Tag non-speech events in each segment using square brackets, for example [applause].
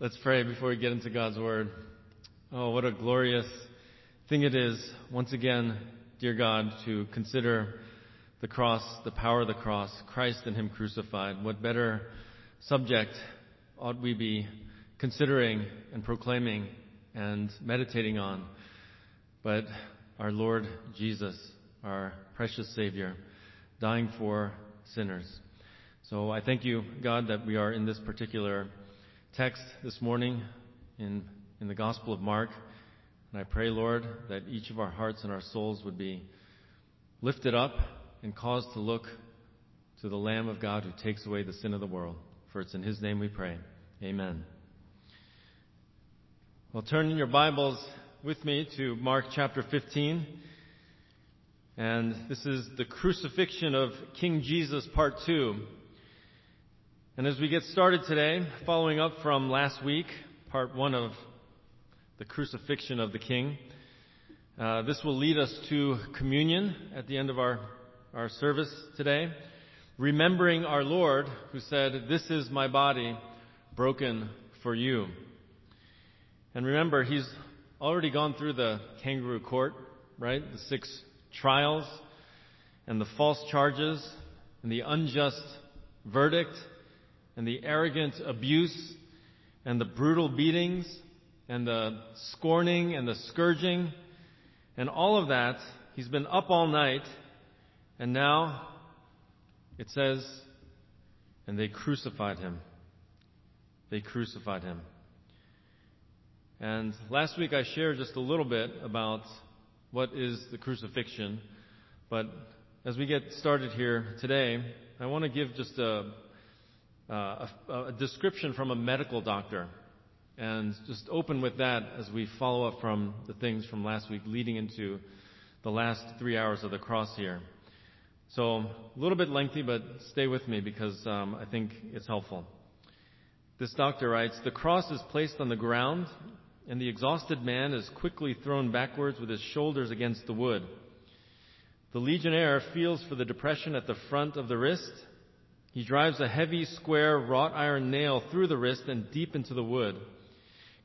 Let's pray before we get into God's Word. Oh, what a glorious thing it is, once again, dear God, to consider the cross, the power of the cross, Christ and Him crucified. What better subject ought we be considering and proclaiming and meditating on but our Lord Jesus, our precious Savior, dying for sinners. So I thank you, God, that we are in this particular text this morning in, in the Gospel of Mark. And I pray, Lord, that each of our hearts and our souls would be lifted up and caused to look to the Lamb of God who takes away the sin of the world. For it's in His name we pray. Amen. Well, turn in your Bibles with me to Mark chapter 15. And this is the crucifixion of King Jesus, part two. And as we get started today, following up from last week, part one of the crucifixion of the King, uh, this will lead us to communion at the end of our, our service today, remembering our Lord who said, This is my body broken for you. And remember, he's already gone through the kangaroo court, right? The six trials and the false charges and the unjust verdict and the arrogant abuse and the brutal beatings and the scorning and the scourging and all of that. He's been up all night and now it says, and they crucified him. They crucified him. And last week I shared just a little bit about what is the crucifixion. But as we get started here today, I want to give just a, a, a description from a medical doctor. And just open with that as we follow up from the things from last week leading into the last three hours of the cross here. So a little bit lengthy, but stay with me because um, I think it's helpful. This doctor writes, the cross is placed on the ground and the exhausted man is quickly thrown backwards with his shoulders against the wood. The legionnaire feels for the depression at the front of the wrist. He drives a heavy, square, wrought iron nail through the wrist and deep into the wood.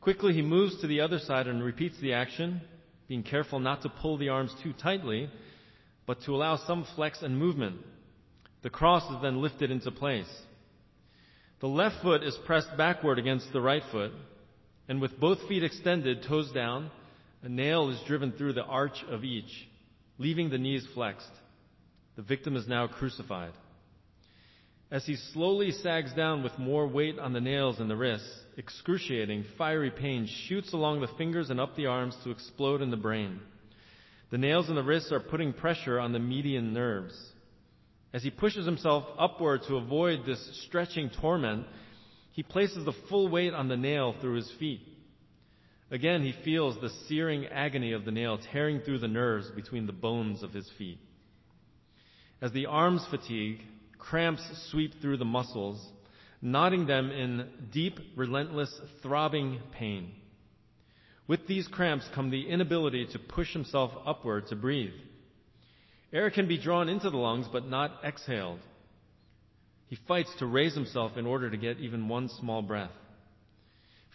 Quickly he moves to the other side and repeats the action, being careful not to pull the arms too tightly, but to allow some flex and movement. The cross is then lifted into place. The left foot is pressed backward against the right foot, and with both feet extended, toes down, a nail is driven through the arch of each, leaving the knees flexed. The victim is now crucified. As he slowly sags down with more weight on the nails and the wrists, excruciating, fiery pain shoots along the fingers and up the arms to explode in the brain. The nails in the wrists are putting pressure on the median nerves. As he pushes himself upward to avoid this stretching torment, he places the full weight on the nail through his feet. Again, he feels the searing agony of the nail tearing through the nerves between the bones of his feet. As the arms fatigue, cramps sweep through the muscles, knotting them in deep, relentless, throbbing pain. With these cramps come the inability to push himself upward to breathe. Air can be drawn into the lungs but not exhaled. He fights to raise himself in order to get even one small breath.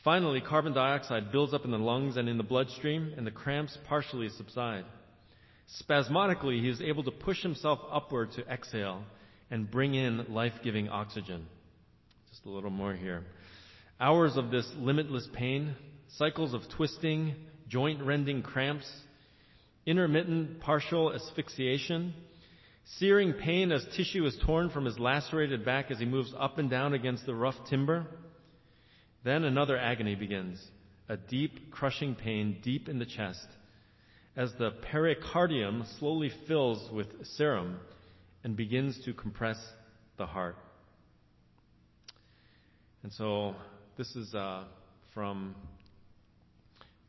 Finally, carbon dioxide builds up in the lungs and in the bloodstream, and the cramps partially subside. Spasmodically, he is able to push himself upward to exhale and bring in life giving oxygen. Just a little more here. Hours of this limitless pain, cycles of twisting, joint rending cramps, intermittent partial asphyxiation, Searing pain as tissue is torn from his lacerated back as he moves up and down against the rough timber. Then another agony begins, a deep, crushing pain deep in the chest as the pericardium slowly fills with serum and begins to compress the heart. And so this is uh, from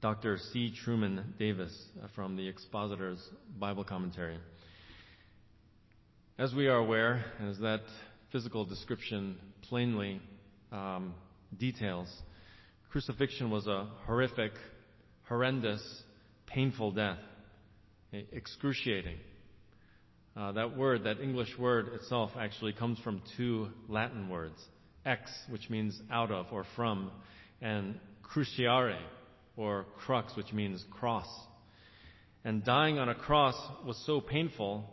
Dr. C. Truman Davis uh, from the Expositor's Bible Commentary. As we are aware, as that physical description plainly um, details, crucifixion was a horrific, horrendous, painful death, excruciating. Uh, that word, that English word itself, actually comes from two Latin words ex, which means out of or from, and cruciare, or crux, which means cross. And dying on a cross was so painful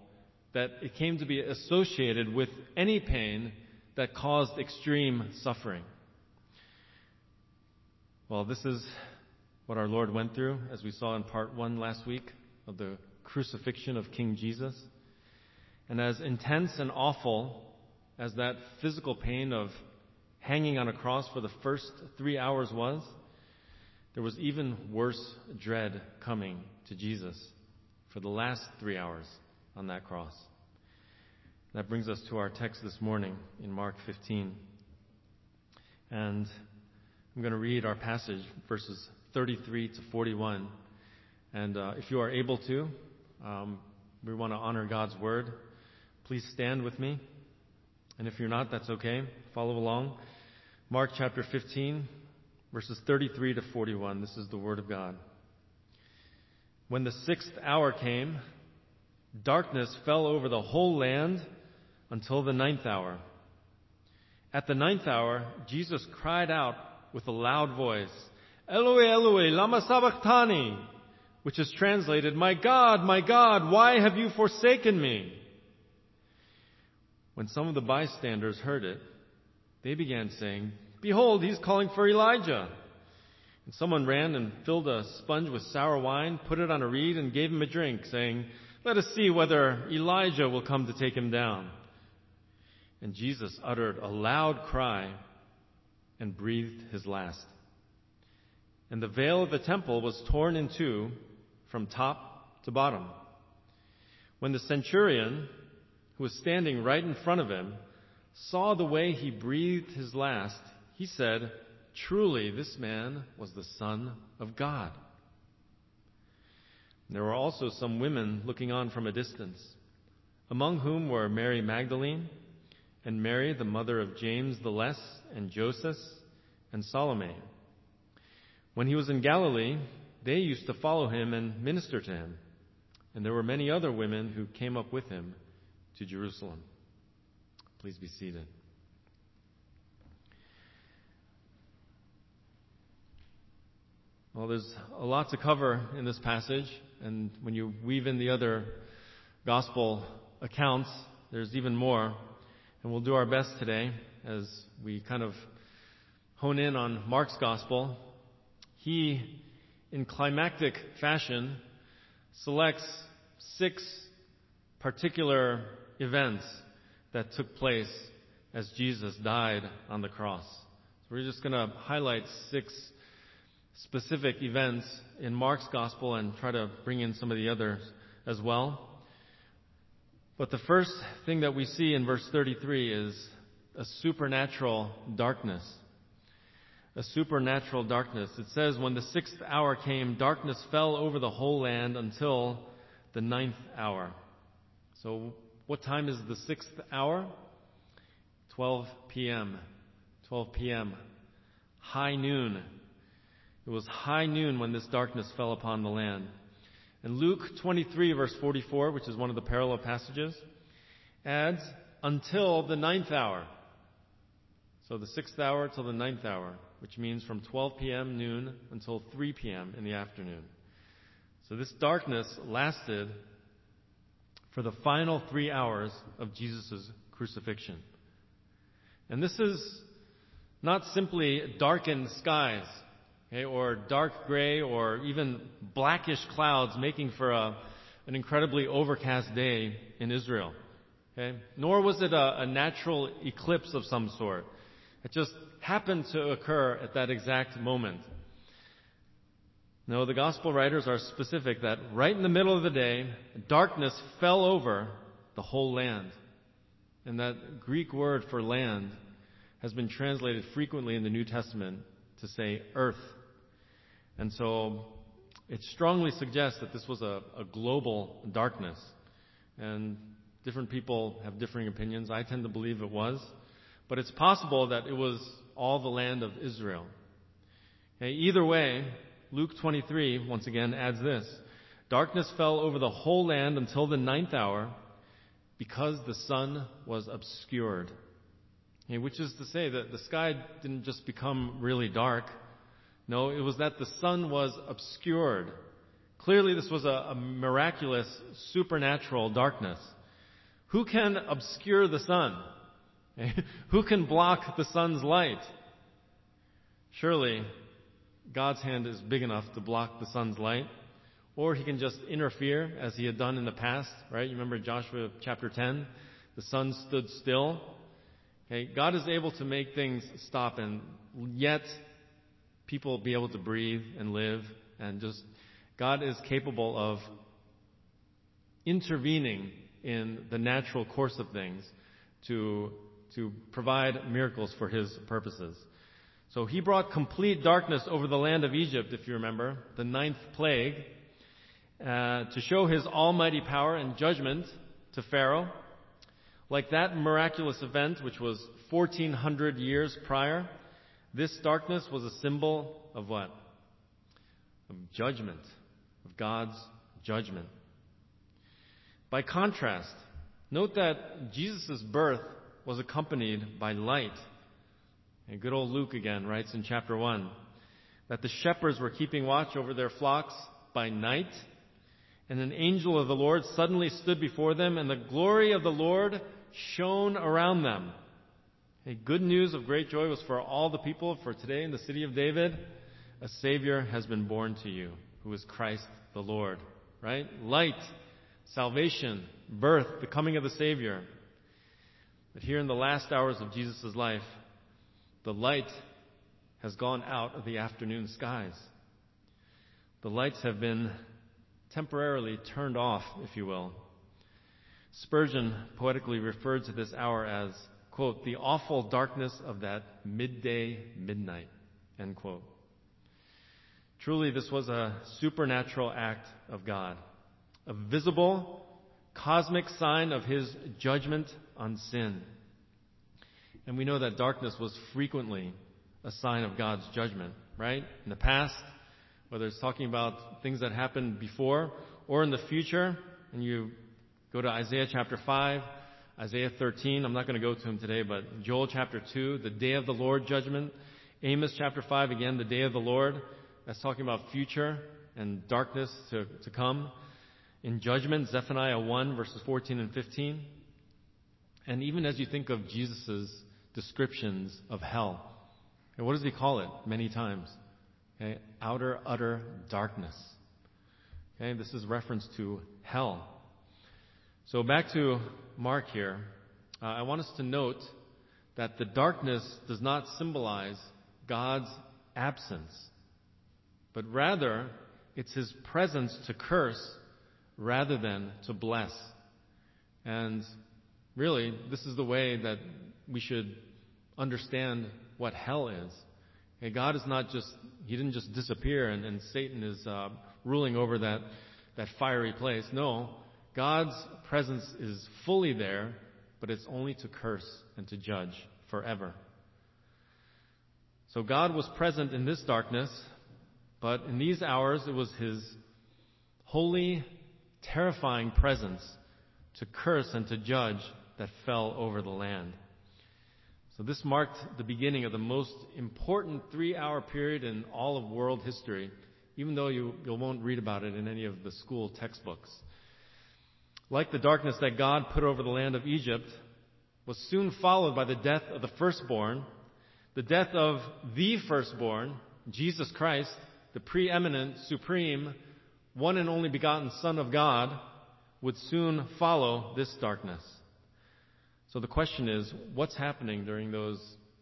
that it came to be associated with any pain that caused extreme suffering. Well, this is what our Lord went through, as we saw in part one last week of the crucifixion of King Jesus. And as intense and awful as that physical pain of hanging on a cross for the first three hours was, there was even worse dread coming to Jesus for the last three hours on that cross. That brings us to our text this morning in Mark 15. And I'm going to read our passage, verses 33 to 41. And uh, if you are able to, um, we want to honor God's word. Please stand with me. And if you're not, that's okay. Follow along. Mark chapter 15, verses 33 to 41. This is the word of God. When the sixth hour came, darkness fell over the whole land until the ninth hour. At the ninth hour, Jesus cried out with a loud voice, Eloi, Eloi, lama sabachthani, which is translated, My God, my God, why have you forsaken me? When some of the bystanders heard it, they began saying, Behold, he's calling for Elijah. And someone ran and filled a sponge with sour wine, put it on a reed, and gave him a drink, saying, Let us see whether Elijah will come to take him down. And Jesus uttered a loud cry and breathed his last. And the veil of the temple was torn in two from top to bottom. When the centurion, who was standing right in front of him, saw the way he breathed his last, he said, Truly, this man was the Son of God. There were also some women looking on from a distance, among whom were Mary Magdalene, and Mary, the mother of James the Less, and Joseph, and Salome. When he was in Galilee, they used to follow him and minister to him. And there were many other women who came up with him to Jerusalem. Please be seated. Well, there's a lot to cover in this passage, and when you weave in the other gospel accounts, there's even more. And we'll do our best today as we kind of hone in on Mark's gospel. He, in climactic fashion, selects six particular events that took place as Jesus died on the cross. So we're just going to highlight six specific events in Mark's gospel and try to bring in some of the others as well. But the first thing that we see in verse 33 is a supernatural darkness. A supernatural darkness. It says, When the sixth hour came, darkness fell over the whole land until the ninth hour. So, what time is the sixth hour? 12 p.m. 12 p.m. High noon. It was high noon when this darkness fell upon the land. And Luke 23 verse 44, which is one of the parallel passages, adds, until the ninth hour. So the sixth hour till the ninth hour, which means from 12 p.m. noon until 3 p.m. in the afternoon. So this darkness lasted for the final three hours of Jesus' crucifixion. And this is not simply darkened skies okay, or dark gray or even blackish clouds making for a, an incredibly overcast day in Israel. Okay? Nor was it a, a natural eclipse of some sort. It just happened to occur at that exact moment. No, the gospel writers are specific that right in the middle of the day, darkness fell over the whole land. And that Greek word for land has been translated frequently in the New Testament to say earth and so it strongly suggests that this was a, a global darkness. And different people have differing opinions. I tend to believe it was. But it's possible that it was all the land of Israel. Okay, either way, Luke 23 once again adds this. Darkness fell over the whole land until the ninth hour because the sun was obscured. Okay, which is to say that the sky didn't just become really dark No, it was that the sun was obscured. Clearly, this was a, a miraculous, supernatural darkness. Who can obscure the sun? [laughs] Who can block the sun's light? Surely, God's hand is big enough to block the sun's light. Or he can just interfere as he had done in the past, right? You remember Joshua chapter 10? The sun stood still. Okay, God is able to make things stop and yet people be able to breathe and live and just God is capable of intervening in the natural course of things to, to provide miracles for his purposes. So he brought complete darkness over the land of Egypt, if you remember, the ninth plague, uh, to show his almighty power and judgment to Pharaoh. Like that miraculous event, which was 1400 years prior, this darkness was a symbol of what? Of judgment, of God's judgment. By contrast, note that Jesus' birth was accompanied by light. And good old Luke again writes in chapter 1 that the shepherds were keeping watch over their flocks by night, and an angel of the Lord suddenly stood before them, and the glory of the Lord shone around them. Hey, good news of great joy was for all the people, for today in the city of David, a Savior has been born to you, who is Christ the Lord. Right? Light, salvation, birth, the coming of the Savior. But here in the last hours of Jesus' life, the light has gone out of the afternoon skies. The lights have been temporarily turned off, if you will. Spurgeon poetically referred to this hour as quote, the awful darkness of that midday midnight, end quote. Truly, this was a supernatural act of God, a visible, cosmic sign of His judgment on sin. And we know that darkness was frequently a sign of God's judgment, right? In the past, whether it's talking about things that happened before or in the future, and you go to Isaiah chapter 5, Isaiah 13, I'm not going to go to him today, but Joel chapter 2, the day of the Lord judgment. Amos chapter 5, again, the day of the Lord. That's talking about future and darkness to, to come. In judgment, Zephaniah 1, verses 14 and 15. And even as you think of Jesus' descriptions of hell, and what does he call it many times? Okay, outer, utter darkness. Okay, this is reference to hell. So back to Mark here. Uh, I want us to note that the darkness does not symbolize God's absence, but rather it's his presence to curse rather than to bless. And really, this is the way that we should understand what hell is. God is not just, He didn't just disappear and, and Satan is uh, ruling over that, that fiery place. No, God's presence is fully there, but it's only to curse and to judge forever. So God was present in this darkness, but in these hours it was His holy, terrifying presence to curse and to judge that fell over the land. So this marked the beginning of the most important three hour period in all of world history, even though you, you won't read about it in any of the school textbooks like the darkness that God put over the land of Egypt, was soon followed by the death of the firstborn, the death of the firstborn, Jesus Christ, the preeminent, supreme, one and only begotten Son of God, would soon follow this darkness. So the question is, what's happening during those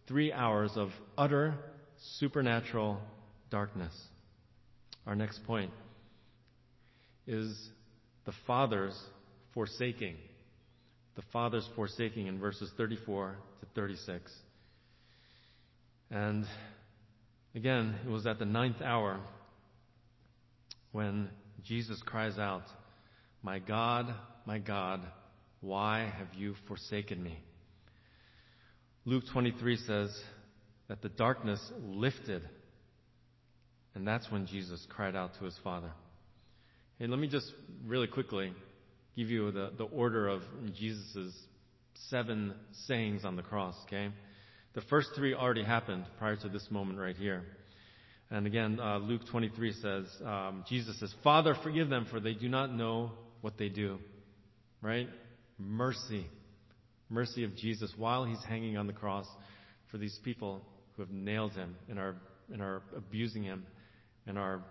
three hours of utter supernatural darkness? Our next point is the Father's forsaking. The Father's forsaking in verses 34 to 36. And again, it was at the ninth hour when Jesus cries out, My God, my God, why have you forsaken me? Luke 23 says that the darkness lifted, and that's when Jesus cried out to his Father. Hey, let me just really quickly give you the, the order of Jesus' seven sayings on the cross, okay? The first three already happened prior to this moment right here. And again, uh, Luke 23 says, um, Jesus says, Father, forgive them, for they do not know what they do. Right? Mercy. Mercy of Jesus while he's hanging on the cross for these people who have nailed him and are, and are abusing him and are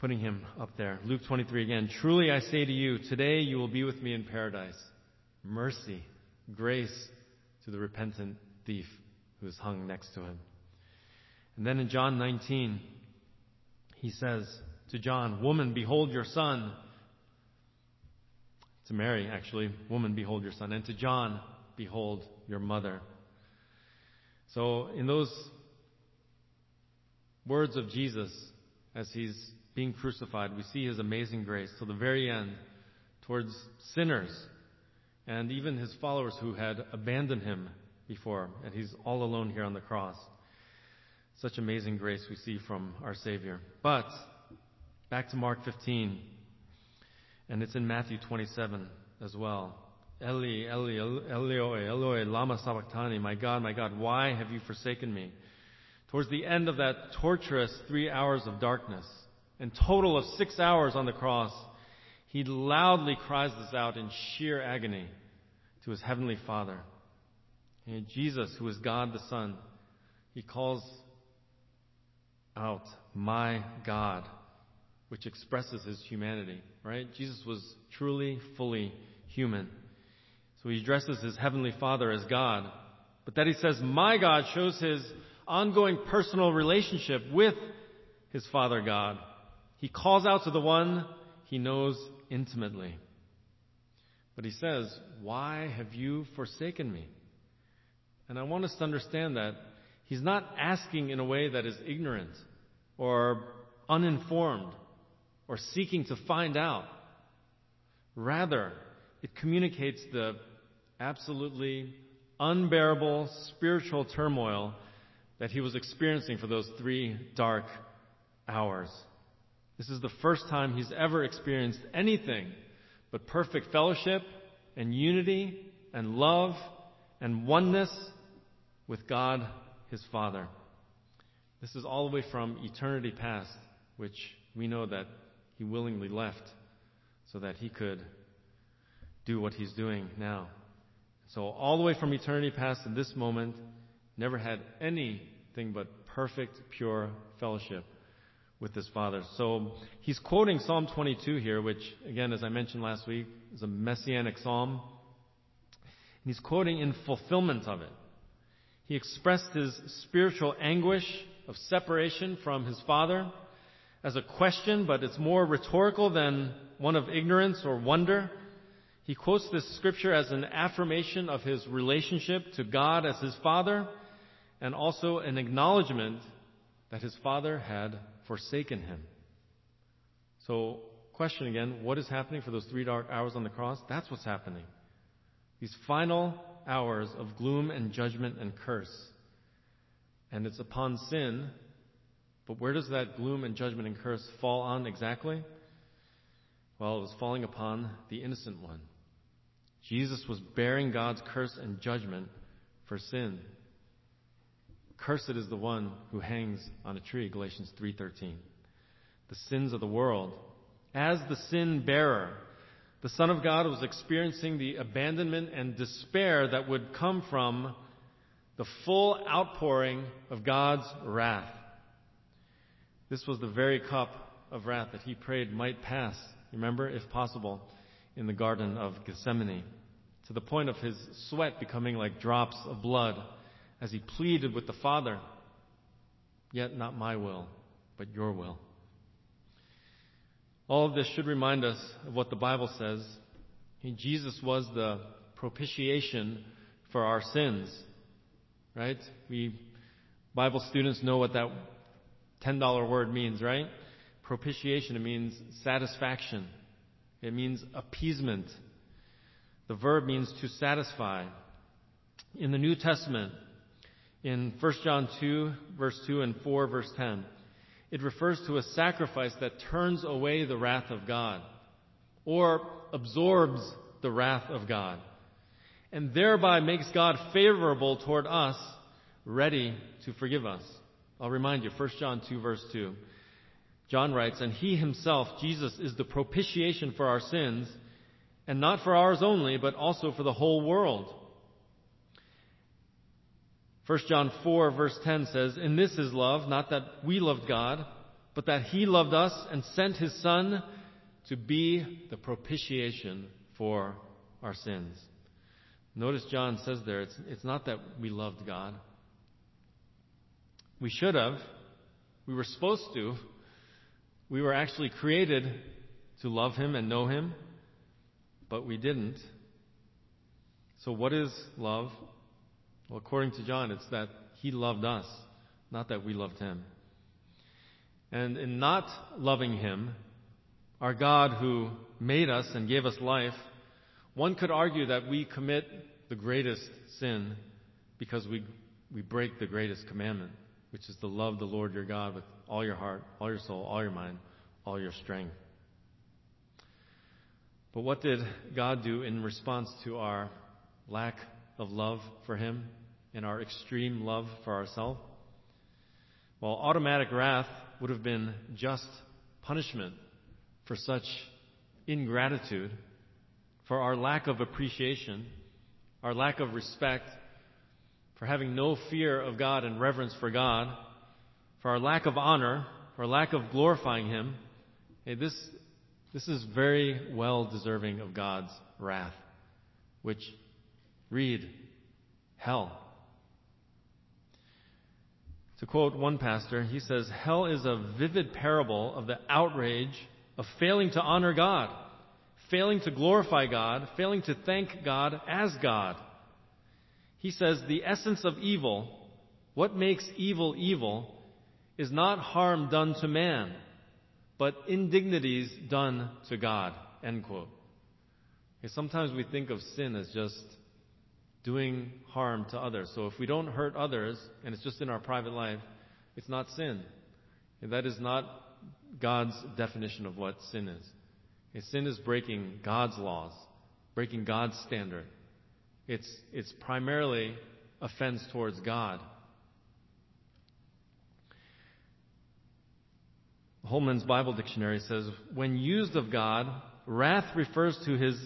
putting him up there. Luke 23 again. Truly I say to you, today you will be with me in paradise. Mercy, grace to the repentant thief who is hung next to him. And then in John 19, he says to John, Woman, behold your son. To Mary, actually, Woman, behold your son. And to John, behold your mother. So in those words of Jesus, as he's being crucified, we see his amazing grace to the very end towards sinners and even his followers who had abandoned him before, and he's all alone here on the cross. Such amazing grace we see from our Savior. But, back to Mark 15, and it's in Matthew 27 as well. Eli, Eli, Eloi, Eloi, lama sabachthani, my God, my God, why have you forsaken me? Towards the end of that torturous three hours of darkness, and total of six hours on the cross, he loudly cries this out in sheer agony to his heavenly Father. And Jesus, who is God the Son, he calls out, My God, which expresses his humanity, right? Jesus was truly, fully human. So he addresses his heavenly Father as God. But that he says, My God, shows his ongoing personal relationship with his Father God. He calls out to the one he knows intimately. But he says, Why have you forsaken me? And I want us to understand that he's not asking in a way that is ignorant or uninformed or seeking to find out. Rather, it communicates the absolutely unbearable spiritual turmoil that he was experiencing for those three dark hours. This is the first time he's ever experienced anything but perfect fellowship and unity and love and oneness with God, his Father. This is all the way from eternity past, which we know that he willingly left so that he could do what he's doing now. So all the way from eternity past to this moment, never had anything but perfect, pure fellowship with his father. So he's quoting Psalm 22 here, which, again, as I mentioned last week, is a messianic psalm. And he's quoting in fulfillment of it. He expressed his spiritual anguish of separation from his father as a question, but it's more rhetorical than one of ignorance or wonder. He quotes this scripture as an affirmation of his relationship to God as his father and also an acknowledgement that his father had forsaken him. So, question again, what is happening for those three dark hours on the cross? That's what's happening. These final hours of gloom and judgment and curse. And it's upon sin. But where does that gloom and judgment and curse fall on exactly? Well, it was falling upon the innocent one. Jesus was bearing God's curse and judgment for sin. Cursed is the one who hangs on a tree, Galatians 3:13. The sins of the world. As the sin bearer, the Son of God was experiencing the abandonment and despair that would come from the full outpouring of God's wrath. This was the very cup of wrath that he prayed might pass, remember, if possible, in the Garden of Gethsemane, to the point of his sweat becoming like drops of blood as he pleaded with the Father, Yet not my will, but your will. All of this should remind us of what the Bible says. Jesus was the propitiation for our sins. Right? We Bible students know what that $10 word means, right? Propitiation, it means satisfaction. It means appeasement. The verb means to satisfy. In the New Testament, in 1 John 2, verse 2 and 4, verse 10. It refers to a sacrifice that turns away the wrath of God or absorbs the wrath of God and thereby makes God favorable toward us, ready to forgive us. I'll remind you, 1 John 2 verse 2. John writes, And he himself, Jesus, is the propitiation for our sins, and not for ours only, but also for the whole world. 1 John 4 verse 10 says, In this is love, not that we loved God, but that he loved us and sent his son to be the propitiation for our sins. Notice John says there, it's, it's not that we loved God. We should have. We were supposed to. We were actually created to love him and know him, but we didn't. So what is love? Well, according to John, it's that he loved us, not that we loved him. And in not loving him, our God who made us and gave us life, one could argue that we commit the greatest sin because we, we break the greatest commandment, which is to love the Lord your God with all your heart, all your soul, all your mind, all your strength. But what did God do in response to our lack of love for Him and our extreme love for ourselves? Well, automatic wrath would have been just punishment for such ingratitude, for our lack of appreciation, our lack of respect, for having no fear of God and reverence for God, for our lack of honor, for lack of glorifying Him. Hey, this, this is very well deserving of God's wrath, which, read, hell. To quote one pastor, he says, Hell is a vivid parable of the outrage of failing to honor God, failing to glorify God, failing to thank God as God. He says, The essence of evil, what makes evil evil, is not harm done to man, but indignities done to God. End quote. Okay, sometimes we think of sin as just doing harm to others. So if we don't hurt others and it's just in our private life, it's not sin. And that is not God's definition of what sin is. And sin is breaking God's laws, breaking God's standard. It's, it's primarily offense towards God. Holman's Bible Dictionary says, when used of God, wrath refers to his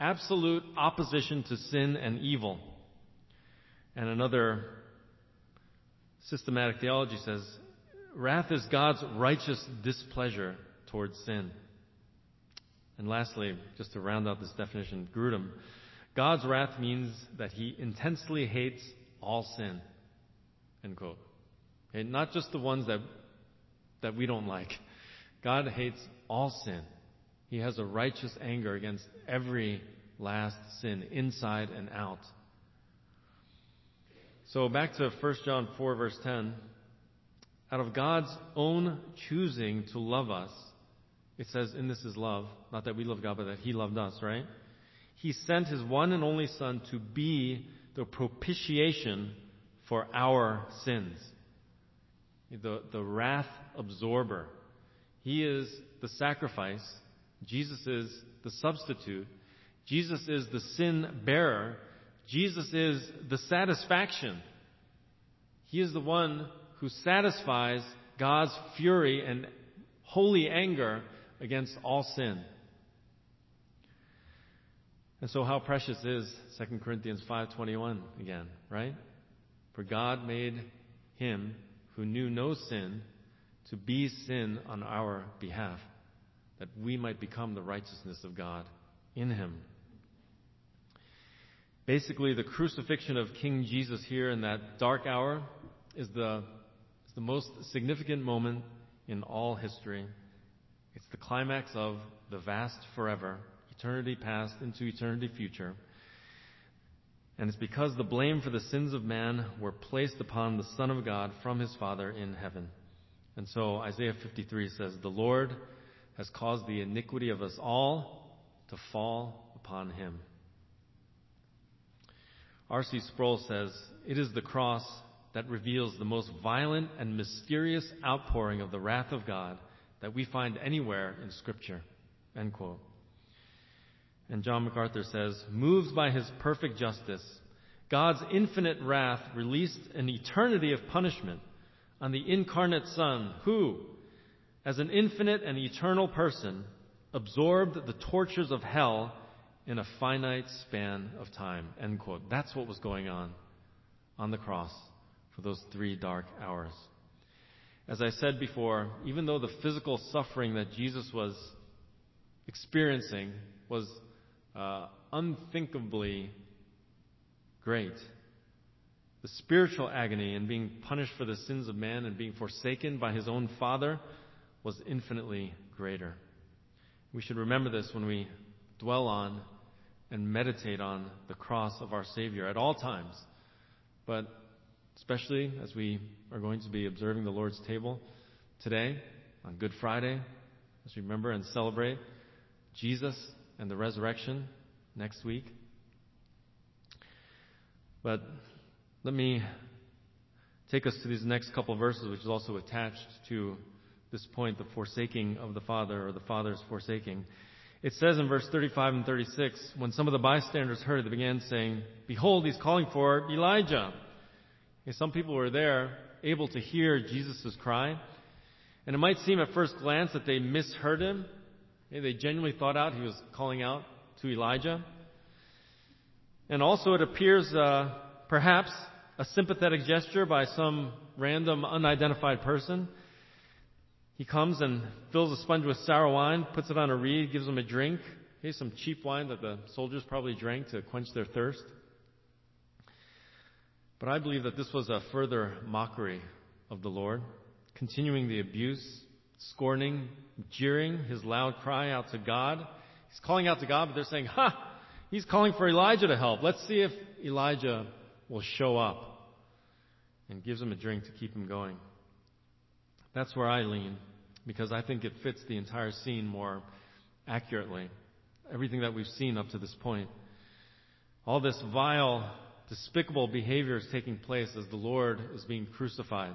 absolute opposition to sin and evil. And another systematic theology says wrath is God's righteous displeasure towards sin. And lastly, just to round out this definition, Grudem, God's wrath means that he intensely hates all sin. End quote. Okay, not just the ones that, that we don't like. God hates all sin. He has a righteous anger against every last sin, inside and out. So back to 1 John 4 verse 10. Out of God's own choosing to love us, it says, in this is love, not that we love God, but that He loved us, right? He sent His one and only Son to be the propitiation for our sins. The, the wrath absorber. He is the sacrifice Jesus is the substitute. Jesus is the sin bearer. Jesus is the satisfaction. He is the one who satisfies God's fury and holy anger against all sin. And so how precious is 2 Corinthians 5:21 again, right? For God made him who knew no sin to be sin on our behalf that we might become the righteousness of God in him. Basically, the crucifixion of King Jesus here in that dark hour is the, is the most significant moment in all history. It's the climax of the vast forever, eternity past into eternity future. And it's because the blame for the sins of man were placed upon the Son of God from his Father in heaven. And so Isaiah 53 says, The Lord has caused the iniquity of us all to fall upon him. R.C. Sproul says, It is the cross that reveals the most violent and mysterious outpouring of the wrath of God that we find anywhere in Scripture. End quote. And John MacArthur says, Moved by his perfect justice, God's infinite wrath released an eternity of punishment on the incarnate Son, who, as an infinite and eternal person, absorbed the tortures of hell in a finite span of time. End quote. That's what was going on on the cross for those three dark hours. As I said before, even though the physical suffering that Jesus was experiencing was uh, unthinkably great, the spiritual agony in being punished for the sins of man and being forsaken by his own Father was infinitely greater. We should remember this when we dwell on and meditate on the cross of our Savior at all times, but especially as we are going to be observing the Lord's table today on Good Friday, as we remember and celebrate Jesus and the resurrection next week. But let me take us to these next couple verses, which is also attached to this point, the forsaking of the Father, or the Father's forsaking. It says in verse 35 and 36, when some of the bystanders heard it, they began saying, Behold, he's calling for Elijah. And some people were there, able to hear Jesus' cry. And it might seem at first glance that they misheard him. They genuinely thought out he was calling out to Elijah. And also it appears, uh, perhaps, a sympathetic gesture by some random unidentified person. He comes and fills a sponge with sour wine, puts it on a reed, gives them a drink. Here's some cheap wine that the soldiers probably drank to quench their thirst. But I believe that this was a further mockery of the Lord, continuing the abuse, scorning, jeering his loud cry out to God. He's calling out to God, but they're saying, Ha! He's calling for Elijah to help. Let's see if Elijah will show up. And gives him a drink to keep him going. That's where I lean because I think it fits the entire scene more accurately. Everything that we've seen up to this point. All this vile, despicable behavior is taking place as the Lord is being crucified.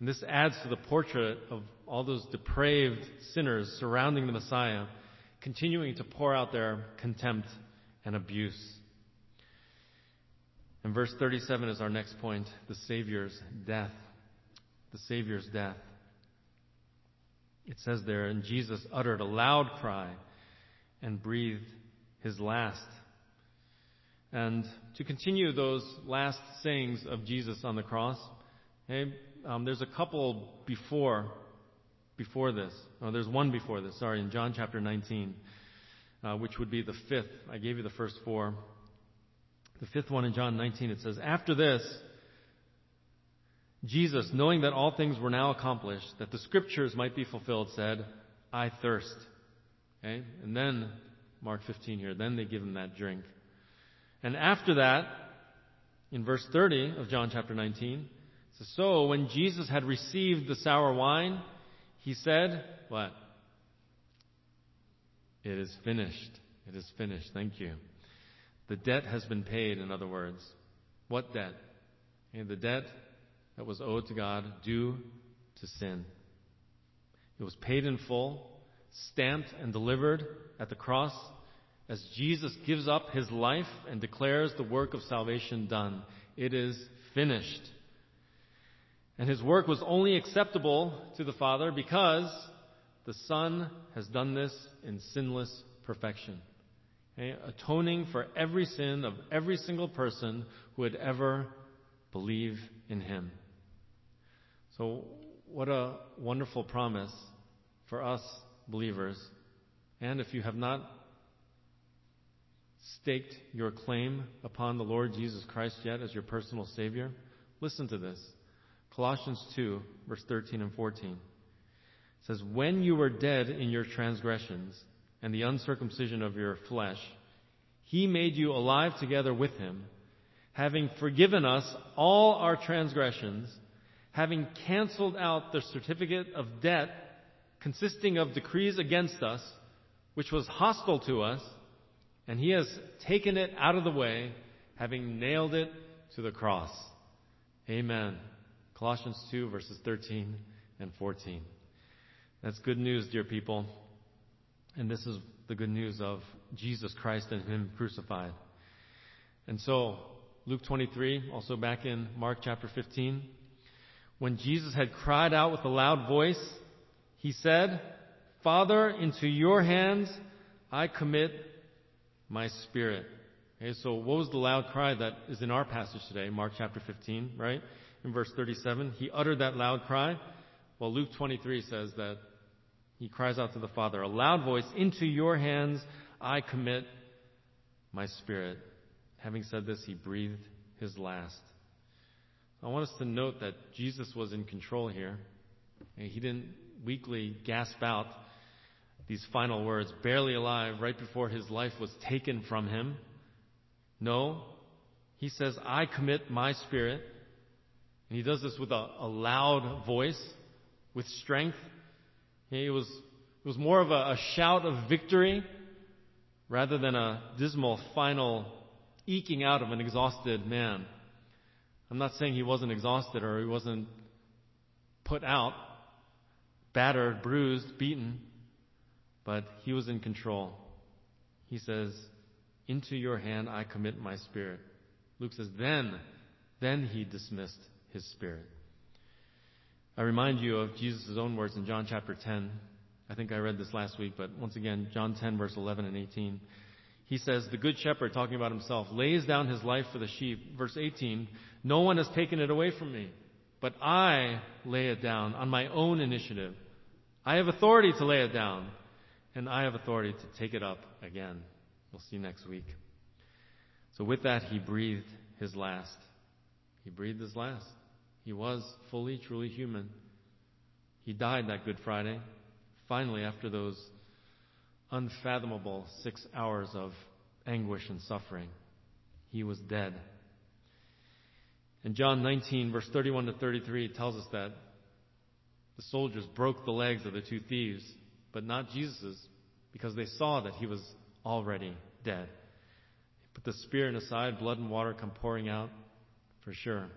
And this adds to the portrait of all those depraved sinners surrounding the Messiah, continuing to pour out their contempt and abuse. And verse 37 is our next point the Savior's death. The Savior's death. It says there, and Jesus uttered a loud cry and breathed his last. And to continue those last sayings of Jesus on the cross, okay, um, there's a couple before before this. Oh, there's one before this. Sorry, in John chapter 19, uh, which would be the fifth. I gave you the first four. The fifth one in John 19, it says, After this, Jesus, knowing that all things were now accomplished, that the scriptures might be fulfilled, said, I thirst. Okay? And then, Mark 15 here, then they give him that drink. And after that, in verse 30 of John chapter 19, it says, So when Jesus had received the sour wine, he said, What? It is finished. It is finished. Thank you. The debt has been paid, in other words. What debt? The debt that was owed to God due to sin. It was paid in full, stamped and delivered at the cross as Jesus gives up his life and declares the work of salvation done. It is finished. And his work was only acceptable to the Father because the Son has done this in sinless perfection. Okay? Atoning for every sin of every single person who would ever believe in him. So, what a wonderful promise for us believers. And if you have not staked your claim upon the Lord Jesus Christ yet as your personal Savior, listen to this. Colossians 2, verse 13 and 14 says, When you were dead in your transgressions and the uncircumcision of your flesh, He made you alive together with Him, having forgiven us all our transgressions having canceled out the certificate of debt consisting of decrees against us, which was hostile to us, and he has taken it out of the way, having nailed it to the cross. Amen. Colossians 2, verses 13 and 14. That's good news, dear people. And this is the good news of Jesus Christ and Him crucified. And so, Luke 23, also back in Mark chapter 15, when Jesus had cried out with a loud voice, he said, Father, into your hands I commit my spirit. Okay, so what was the loud cry that is in our passage today, Mark chapter 15, right? In verse 37, he uttered that loud cry. Well, Luke 23 says that he cries out to the Father, a loud voice, into your hands I commit my spirit. Having said this, he breathed his last. I want us to note that Jesus was in control here. He didn't weakly gasp out these final words, barely alive, right before his life was taken from him. No, he says, I commit my spirit. And he does this with a, a loud voice, with strength. It was, it was more of a, a shout of victory rather than a dismal final eking out of an exhausted man. I'm not saying he wasn't exhausted or he wasn't put out, battered, bruised, beaten, but he was in control. He says, Into your hand I commit my spirit. Luke says, Then, then he dismissed his spirit. I remind you of Jesus' own words in John chapter 10. I think I read this last week, but once again, John 10, verse 11 and 18. He says, The good shepherd, talking about himself, lays down his life for the sheep. Verse 18, No one has taken it away from me, but I lay it down on my own initiative. I have authority to lay it down, and I have authority to take it up again. We'll see next week. So with that, he breathed his last. He breathed his last. He was fully, truly human. He died that Good Friday, finally, after those unfathomable six hours of anguish and suffering. He was dead. And John 19, verse 31 to 33, tells us that the soldiers broke the legs of the two thieves, but not Jesus's, because they saw that he was already dead. Put the spear aside, blood and water come pouring out, for sure.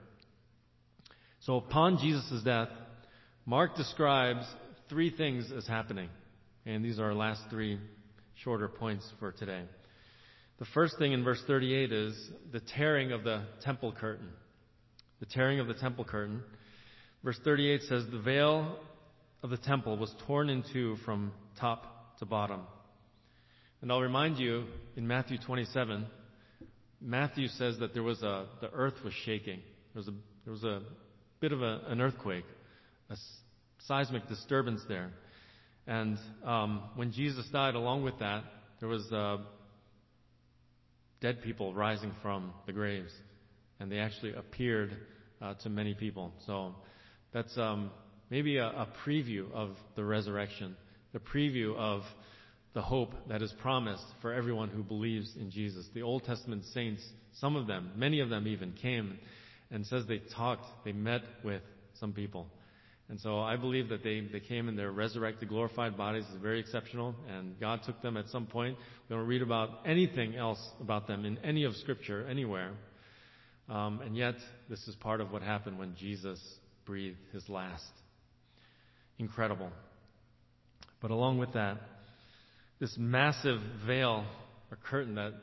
So upon Jesus' death, Mark describes three things as happening. And these are our last three shorter points for today. The first thing in verse 38 is the tearing of the temple curtain. The tearing of the temple curtain. Verse 38 says, The veil of the temple was torn in two from top to bottom. And I'll remind you, in Matthew 27, Matthew says that there was a, the earth was shaking. There was a, there was a bit of a, an earthquake, a seismic disturbance there. And um, when Jesus died, along with that, there was uh, dead people rising from the graves, and they actually appeared uh, to many people. So that's um, maybe a, a preview of the resurrection, the preview of the hope that is promised for everyone who believes in Jesus. The Old Testament saints, some of them, many of them even, came and says they talked, they met with some people. And so I believe that they, they came in their resurrected, glorified bodies is very exceptional, and God took them at some point. We don't read about anything else about them in any of Scripture, anywhere. Um, and yet, this is part of what happened when Jesus breathed his last. Incredible. But along with that, this massive veil or curtain that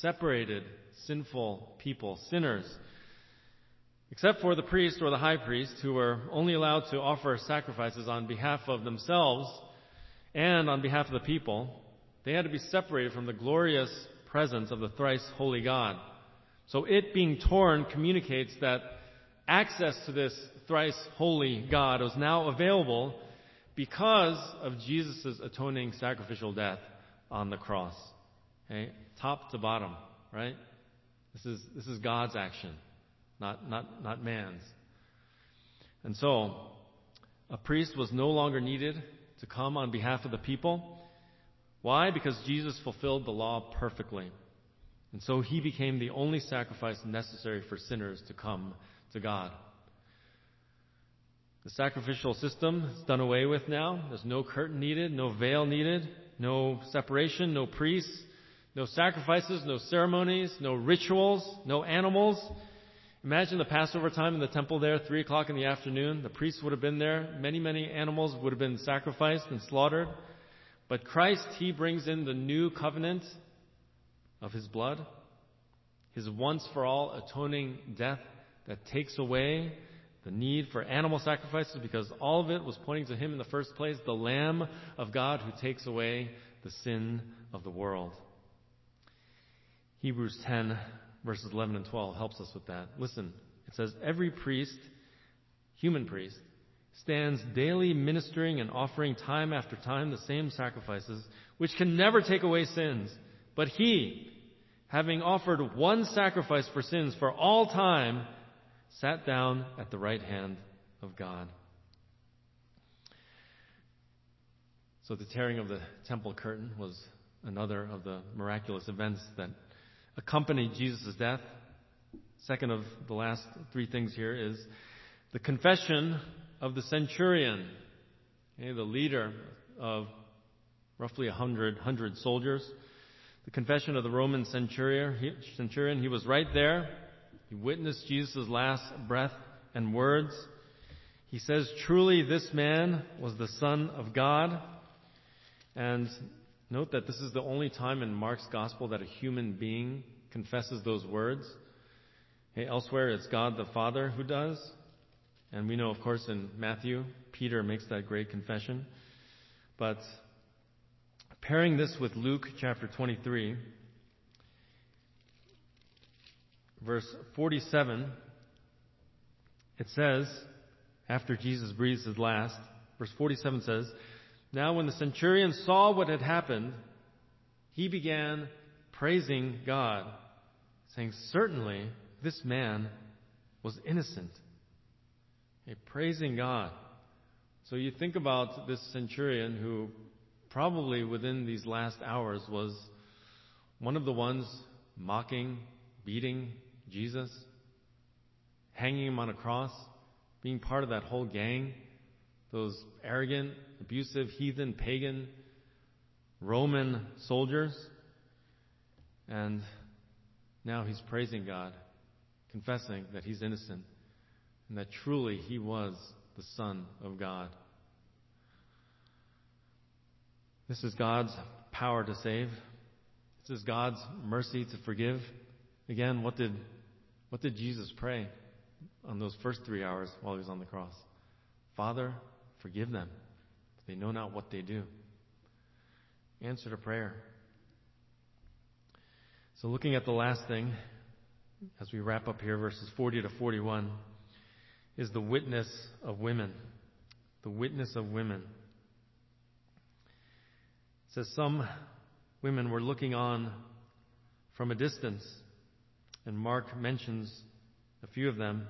separated sinful people, sinners, except for the priest or the high priest, who were only allowed to offer sacrifices on behalf of themselves and on behalf of the people, they had to be separated from the glorious presence of the thrice holy God. So it being torn communicates that access to this thrice holy God was now available because of Jesus' atoning sacrificial death on the cross. Okay? Top to bottom, right? This is, this is God's action not, not, not man's. And so, a priest was no longer needed to come on behalf of the people. Why? Because Jesus fulfilled the law perfectly. And so he became the only sacrifice necessary for sinners to come to God. The sacrificial system is done away with now. There's no curtain needed, no veil needed, no separation, no priests, no sacrifices, no ceremonies, no rituals, no animals. Imagine the Passover time in the temple there, 3 o'clock in the afternoon. The priests would have been there. Many, many animals would have been sacrificed and slaughtered. But Christ, He brings in the new covenant of His blood, His once for all atoning death that takes away the need for animal sacrifices because all of it was pointing to him in the first place, the Lamb of God who takes away the sin of the world. Hebrews 10 verses 11 and 12 helps us with that. Listen, it says, every priest, human priest, stands daily ministering and offering time after time the same sacrifices, which can never take away sins. But he, having offered one sacrifice for sins for all time, sat down at the right hand of God. So the tearing of the temple curtain was another of the miraculous events that accompanied Jesus' death. Second of the last three things here is the confession of the centurion, okay, the leader of roughly a hundred, hundred soldiers. The confession of the Roman centurion, he, centurion, he was right there. He witnessed Jesus' last breath and words. He says, truly this man was the Son of God. And note that this is the only time in Mark's gospel that a human being confesses those words. Okay, elsewhere it's God the Father who does. And we know, of course, in Matthew, Peter makes that great confession. But pairing this with Luke chapter 23, verse 47, it says, after Jesus breathes his last, verse 47 says, Now when the centurion saw what had happened, he began praising God, saying, Certainly this man was innocent praising God. So you think about this centurion who probably within these last hours was one of the ones mocking, beating Jesus, hanging him on a cross, being part of that whole gang, those arrogant, abusive, heathen, pagan, Roman soldiers. And now he's praising God, confessing that he's innocent and that truly he was the Son of God. This is God's power to save. This is God's mercy to forgive. Again, what did, what did Jesus pray on those first three hours while he was on the cross? Father, forgive them. They know not what they do. Answer to prayer. So looking at the last thing, as we wrap up here, verses 40 to 41, is the witness of women. The witness of women. It says some women were looking on from a distance, and Mark mentions a few of them,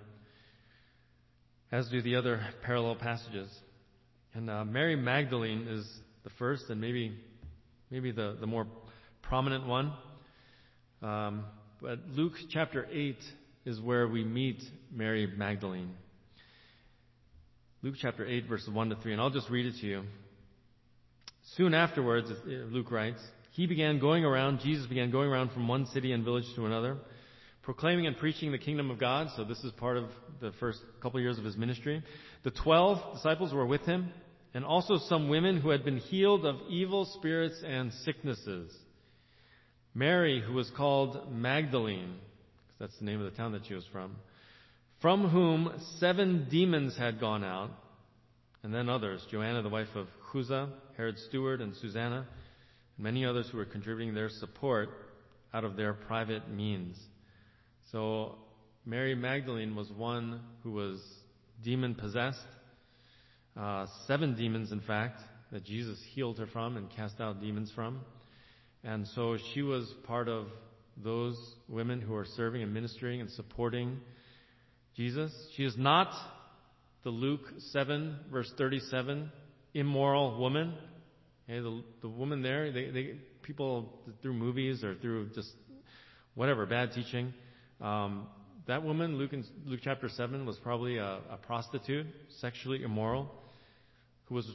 as do the other parallel passages. And uh, Mary Magdalene is the first, and maybe maybe the, the more prominent one. Um, but Luke chapter 8 is where we meet Mary Magdalene. Luke chapter 8, verses 1 to 3, and I'll just read it to you. Soon afterwards, Luke writes, he began going around, Jesus began going around from one city and village to another, proclaiming and preaching the kingdom of God. So this is part of the first couple years of his ministry. The twelve disciples were with him, and also some women who had been healed of evil spirits and sicknesses. Mary, who was called Magdalene, because that's the name of the town that she was from, from whom seven demons had gone out, and then others, Joanna, the wife of Chuza, Herod's steward, and Susanna, and many others who were contributing their support out of their private means. So Mary Magdalene was one who was demon possessed. Uh, seven demons, in fact, that Jesus healed her from and cast out demons from. And so she was part of those women who are serving and ministering and supporting Jesus. She is not the Luke 7 verse 37 immoral woman. Okay, the, the woman there, they, they, people through movies or through just whatever, bad teaching, um, that woman, Luke, in, Luke chapter 7, was probably a, a prostitute, sexually immoral, who was,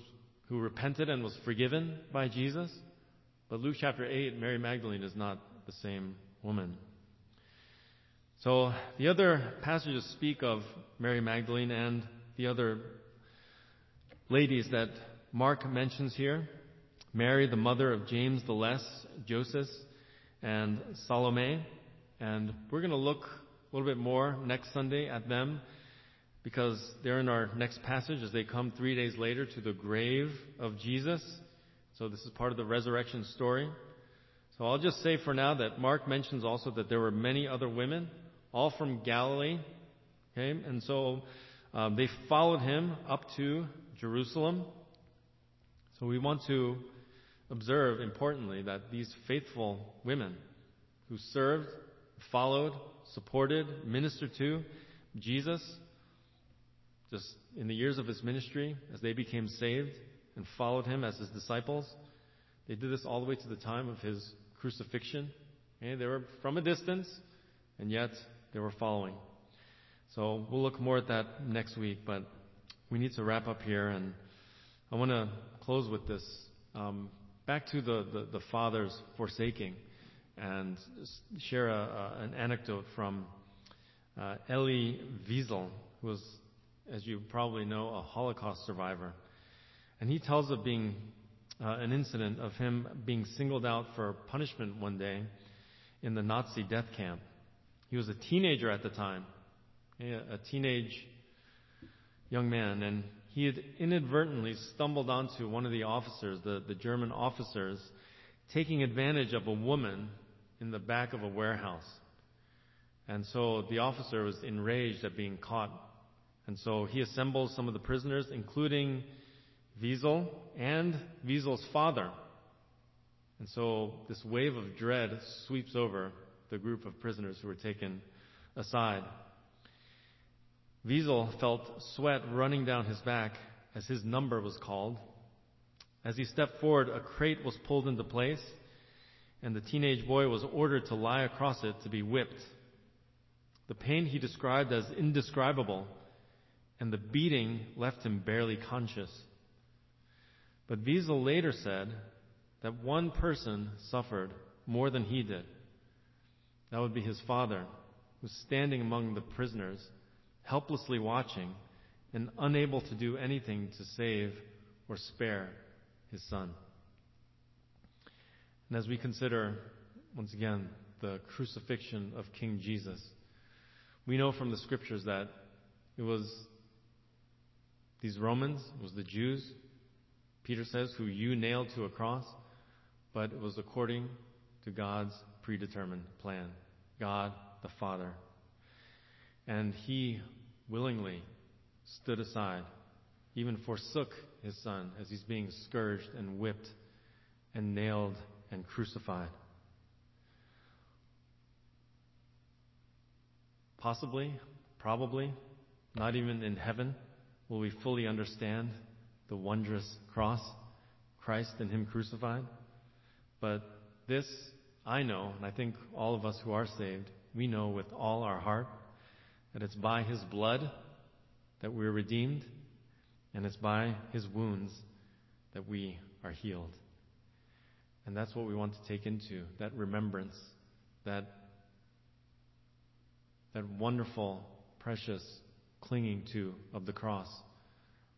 who repented and was forgiven by Jesus. But Luke chapter 8, Mary Magdalene is not the same woman. So the other passages speak of Mary Magdalene and the other ladies that Mark mentions here. Mary, the mother of James the Less, Joseph, and Salome. And we're going to look a little bit more next Sunday at them. because they're in our next passage as they come three days later to the grave of Jesus. So this is part of the resurrection story. So I'll just say for now that Mark mentions also that there were many other women, all from Galilee. Okay, and so um, they followed him up to Jerusalem. So we want to observe, importantly, that these faithful women who served, followed, supported, ministered to Jesus, just in the years of his ministry, as they became saved and followed him as his disciples, they did this all the way to the time of his crucifixion. Okay? They were from a distance, and yet they were following. So we'll look more at that next week, but we need to wrap up here, and I want to close with this. Um, back to the, the, the, father's forsaking, and share a, a, an anecdote from uh, Elie Wiesel, who was, as you probably know, a Holocaust survivor. And he tells of being uh, an incident of him being singled out for punishment one day in the Nazi death camp. He was a teenager at the time, a teenage young man, and he had inadvertently stumbled onto one of the officers, the, the German officers, taking advantage of a woman in the back of a warehouse. And so the officer was enraged at being caught. And so he assembles some of the prisoners, including Wiesel and Wiesel's father. And so this wave of dread sweeps over the group of prisoners who were taken aside. Wiesel felt sweat running down his back as his number was called. As he stepped forward, a crate was pulled into place, and the teenage boy was ordered to lie across it to be whipped. The pain he described as indescribable, and the beating left him barely conscious. But Wiesel later said that one person suffered more than he did. That would be his father, who was standing among the prisoners helplessly watching and unable to do anything to save or spare his son. And as we consider, once again, the crucifixion of King Jesus, we know from the scriptures that it was these Romans, it was the Jews, Peter says, who you nailed to a cross, but it was according to God's predetermined plan. God the Father and he willingly stood aside, even forsook his son as he's being scourged and whipped and nailed and crucified. Possibly, probably, not even in heaven will we fully understand the wondrous cross, Christ and Him crucified. But this I know, and I think all of us who are saved, we know with all our heart that it's by His blood that we're redeemed, and it's by His wounds that we are healed. And that's what we want to take into that remembrance, that, that wonderful, precious clinging to of the cross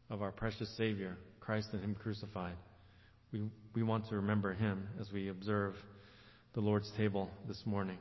of our precious Savior, Christ and Him crucified. We, we want to remember Him as we observe the Lord's table this morning.